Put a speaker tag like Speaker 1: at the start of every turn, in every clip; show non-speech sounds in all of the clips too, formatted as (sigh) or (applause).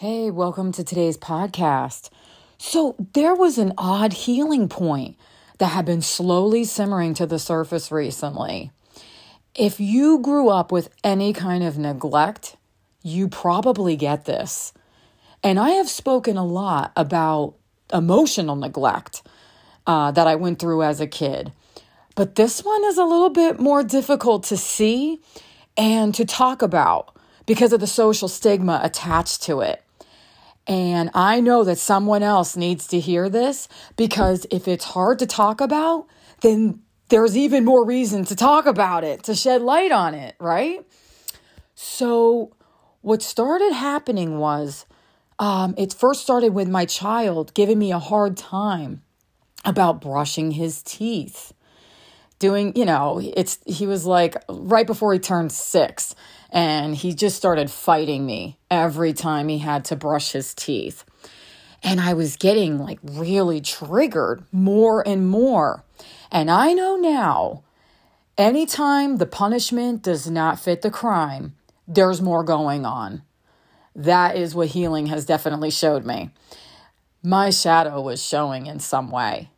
Speaker 1: Hey, welcome to today's podcast. So, there was an odd healing point that had been slowly simmering to the surface recently. If you grew up with any kind of neglect, you probably get this. And I have spoken a lot about emotional neglect uh, that I went through as a kid. But this one is a little bit more difficult to see and to talk about because of the social stigma attached to it. And I know that someone else needs to hear this because if it's hard to talk about, then there's even more reason to talk about it, to shed light on it, right? So, what started happening was um, it first started with my child giving me a hard time about brushing his teeth doing, you know, it's he was like right before he turned 6 and he just started fighting me every time he had to brush his teeth. And I was getting like really triggered more and more. And I know now, anytime the punishment does not fit the crime, there's more going on. That is what healing has definitely showed me. My shadow was showing in some way.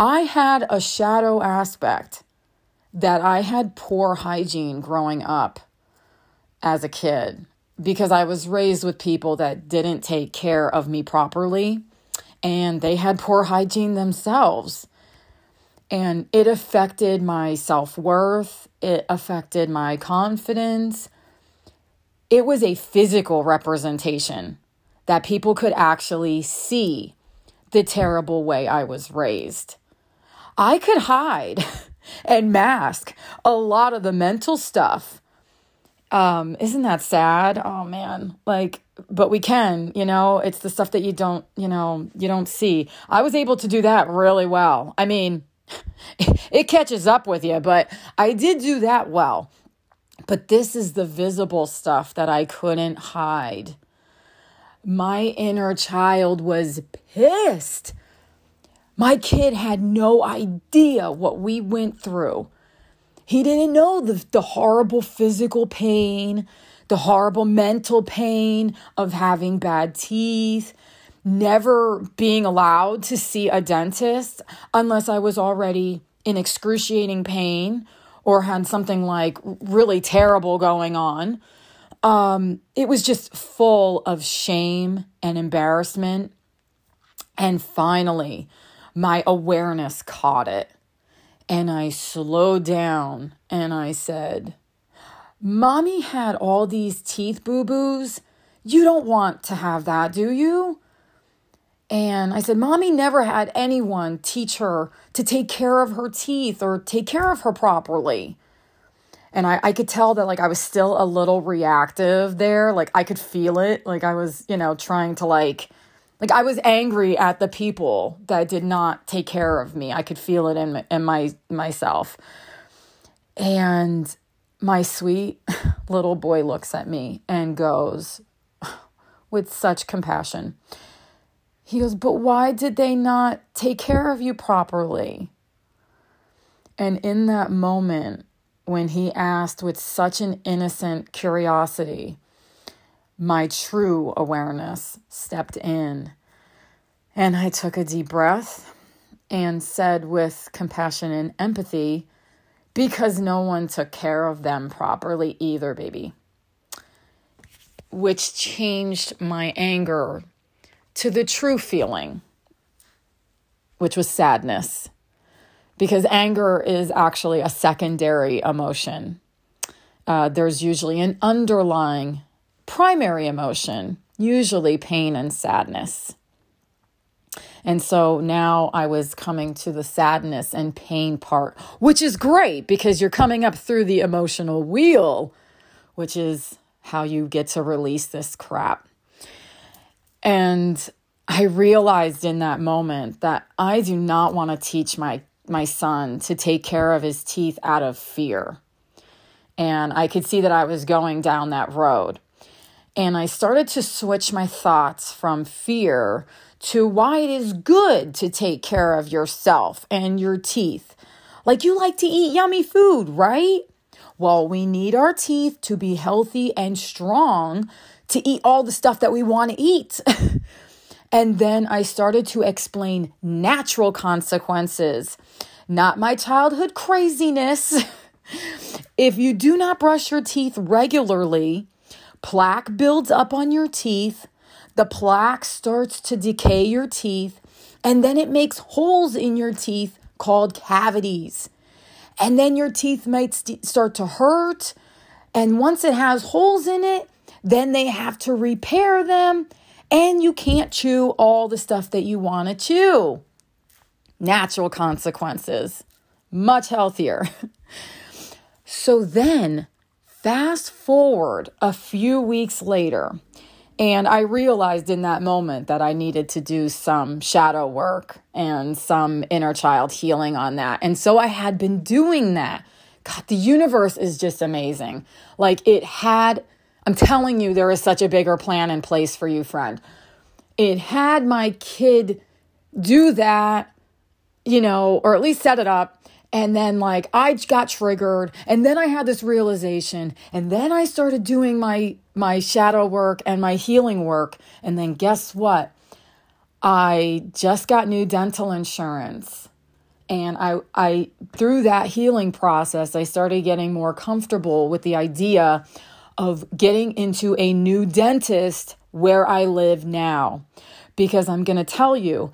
Speaker 1: I had a shadow aspect that I had poor hygiene growing up as a kid because I was raised with people that didn't take care of me properly and they had poor hygiene themselves. And it affected my self worth, it affected my confidence. It was a physical representation that people could actually see the terrible way I was raised. I could hide (laughs) and mask a lot of the mental stuff. Um, isn't that sad? Oh man. Like, but we can, you know, it's the stuff that you don't, you know, you don't see. I was able to do that really well. I mean, (laughs) it catches up with you, but I did do that well. But this is the visible stuff that I couldn't hide. My inner child was pissed my kid had no idea what we went through. He didn't know the, the horrible physical pain, the horrible mental pain of having bad teeth, never being allowed to see a dentist unless I was already in excruciating pain or had something like really terrible going on. Um, it was just full of shame and embarrassment. And finally, my awareness caught it. And I slowed down and I said, Mommy had all these teeth boo boos. You don't want to have that, do you? And I said, Mommy never had anyone teach her to take care of her teeth or take care of her properly. And I, I could tell that like I was still a little reactive there. Like I could feel it. Like I was, you know, trying to like like I was angry at the people that did not take care of me. I could feel it in in my myself. And my sweet (laughs) little boy looks at me and goes (sighs) with such compassion. He goes, "But why did they not take care of you properly?" And in that moment when he asked with such an innocent curiosity, my true awareness stepped in. And I took a deep breath and said with compassion and empathy, because no one took care of them properly either, baby. Which changed my anger to the true feeling, which was sadness. Because anger is actually a secondary emotion. Uh, there's usually an underlying primary emotion, usually pain and sadness. And so now I was coming to the sadness and pain part, which is great because you're coming up through the emotional wheel, which is how you get to release this crap. And I realized in that moment that I do not want to teach my my son to take care of his teeth out of fear. And I could see that I was going down that road. And I started to switch my thoughts from fear to why it is good to take care of yourself and your teeth. Like you like to eat yummy food, right? Well, we need our teeth to be healthy and strong to eat all the stuff that we want to eat. (laughs) and then I started to explain natural consequences, not my childhood craziness. (laughs) if you do not brush your teeth regularly, plaque builds up on your teeth. The plaque starts to decay your teeth, and then it makes holes in your teeth called cavities. And then your teeth might st- start to hurt. And once it has holes in it, then they have to repair them. And you can't chew all the stuff that you want to chew. Natural consequences, much healthier. (laughs) so then, fast forward a few weeks later, and I realized in that moment that I needed to do some shadow work and some inner child healing on that. And so I had been doing that. God, the universe is just amazing. Like it had, I'm telling you, there is such a bigger plan in place for you, friend. It had my kid do that, you know, or at least set it up and then, like, I got triggered. And then I had this realization. And then I started doing my, my shadow work and my healing work. And then, guess what? I just got new dental insurance. And I, I, through that healing process, I started getting more comfortable with the idea of getting into a new dentist where I live now. Because I'm going to tell you,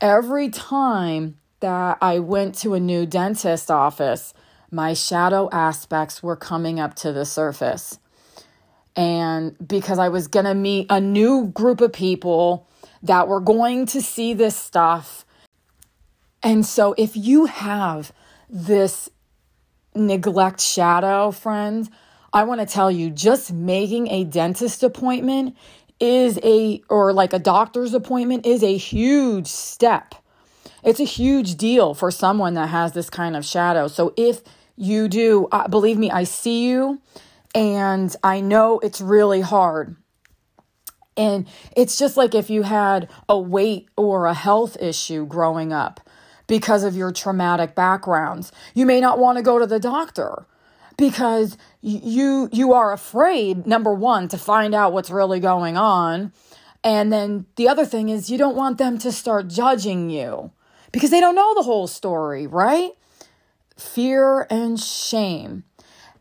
Speaker 1: every time that I went to a new dentist office, my shadow aspects were coming up to the surface. And because I was going to meet a new group of people that were going to see this stuff. And so, if you have this neglect shadow, friends, I want to tell you just making a dentist appointment is a, or like a doctor's appointment, is a huge step it's a huge deal for someone that has this kind of shadow. So if you do, uh, believe me, I see you and I know it's really hard. And it's just like if you had a weight or a health issue growing up because of your traumatic backgrounds. You may not want to go to the doctor because you you are afraid number 1 to find out what's really going on. And then the other thing is you don't want them to start judging you because they don't know the whole story, right? Fear and shame.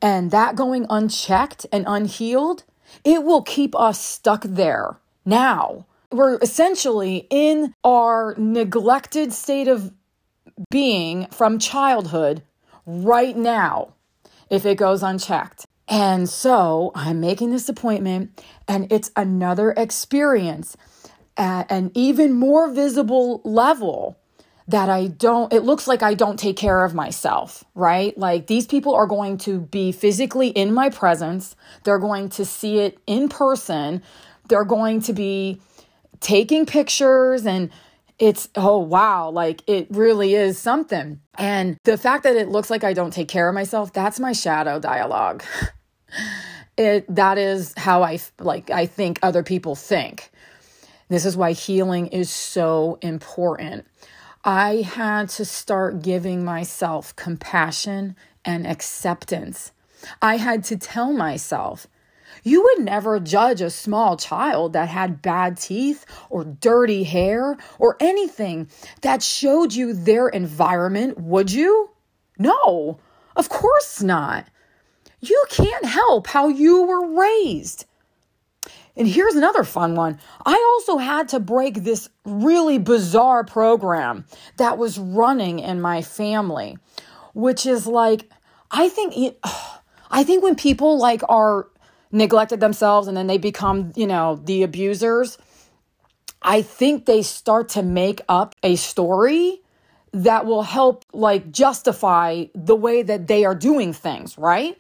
Speaker 1: And that going unchecked and unhealed, it will keep us stuck there now. We're essentially in our neglected state of being from childhood right now if it goes unchecked. And so I'm making this appointment, and it's another experience at an even more visible level that I don't, it looks like I don't take care of myself, right? Like these people are going to be physically in my presence. They're going to see it in person. They're going to be taking pictures and it's, oh wow, like it really is something. And the fact that it looks like I don't take care of myself, that's my shadow dialogue. (laughs) it, that is how I, like, I think other people think. This is why healing is so important. I had to start giving myself compassion and acceptance. I had to tell myself, you would never judge a small child that had bad teeth or dirty hair or anything that showed you their environment, would you? No, of course not. You can't help how you were raised. And here's another fun one. I also had to break this really bizarre program that was running in my family, which is like, I think it, (sighs) I think when people like are neglected themselves and then they become, you know, the abusers, I think they start to make up a story that will help like justify the way that they are doing things, right?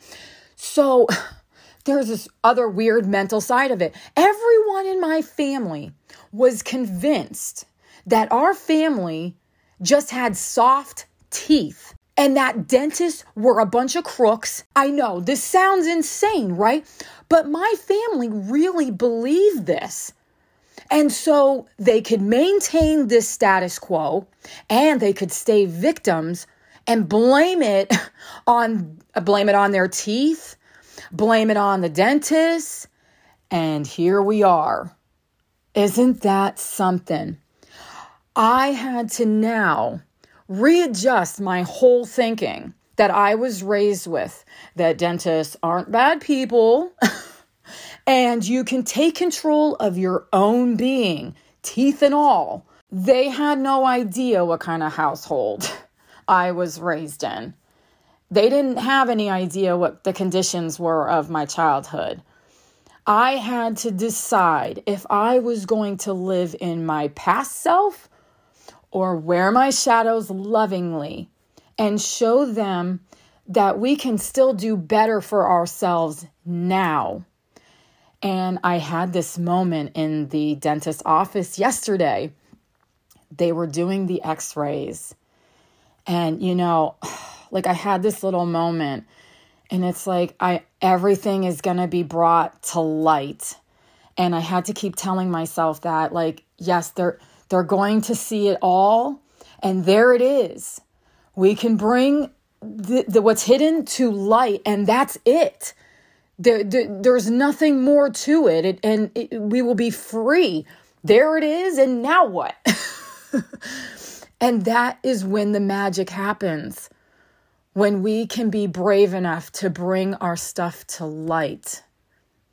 Speaker 1: So (sighs) there's this other weird mental side of it. Everyone in my family was convinced that our family just had soft teeth and that dentists were a bunch of crooks. I know this sounds insane, right? But my family really believed this. And so they could maintain this status quo and they could stay victims and blame it (laughs) on blame it on their teeth blame it on the dentist. And here we are. Isn't that something? I had to now readjust my whole thinking that I was raised with that dentists aren't bad people (laughs) and you can take control of your own being, teeth and all. They had no idea what kind of household (laughs) I was raised in. They didn't have any idea what the conditions were of my childhood. I had to decide if I was going to live in my past self or wear my shadows lovingly and show them that we can still do better for ourselves now. And I had this moment in the dentist office yesterday. They were doing the x rays. And, you know, (sighs) like I had this little moment and it's like I everything is going to be brought to light. And I had to keep telling myself that like yes, they're they're going to see it all and there it is. We can bring the, the what's hidden to light and that's it. There, there, there's nothing more to it, it and it, we will be free. There it is, and now what? (laughs) and that is when the magic happens when we can be brave enough to bring our stuff to light.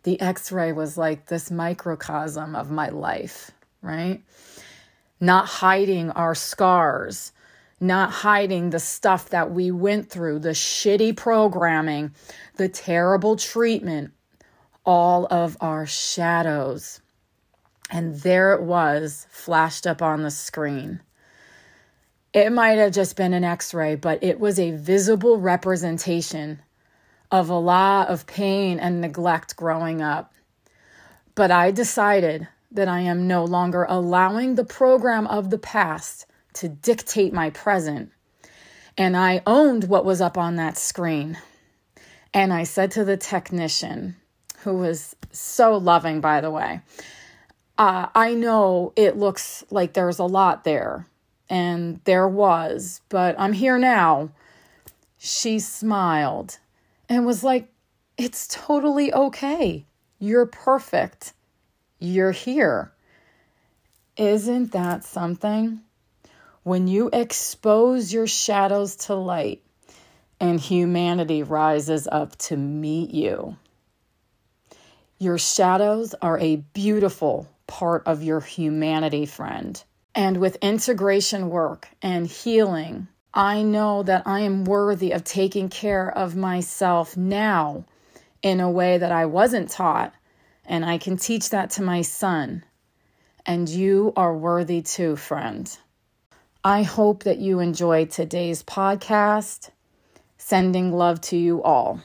Speaker 1: The x ray was like this microcosm of my life, right? Not hiding our scars, not hiding the stuff that we went through, the shitty programming, the terrible treatment, all of our shadows. And there it was, flashed up on the screen. It might have just been an x ray, but it was a visible representation of a lot of pain and neglect growing up. But I decided that I am no longer allowing the program of the past to dictate my present. And I owned what was up on that screen. And I said to the technician, who was so loving, by the way, uh, I know it looks like there's a lot there, and there was, but I'm here now. She smiled and was like, It's totally okay. You're perfect. You're here. Isn't that something? When you expose your shadows to light and humanity rises up to meet you. Your shadows are a beautiful part of your humanity, friend. And with integration work and healing, I know that I am worthy of taking care of myself now in a way that I wasn't taught. And I can teach that to my son. And you are worthy too, friend. I hope that you enjoyed today's podcast. Sending love to you all.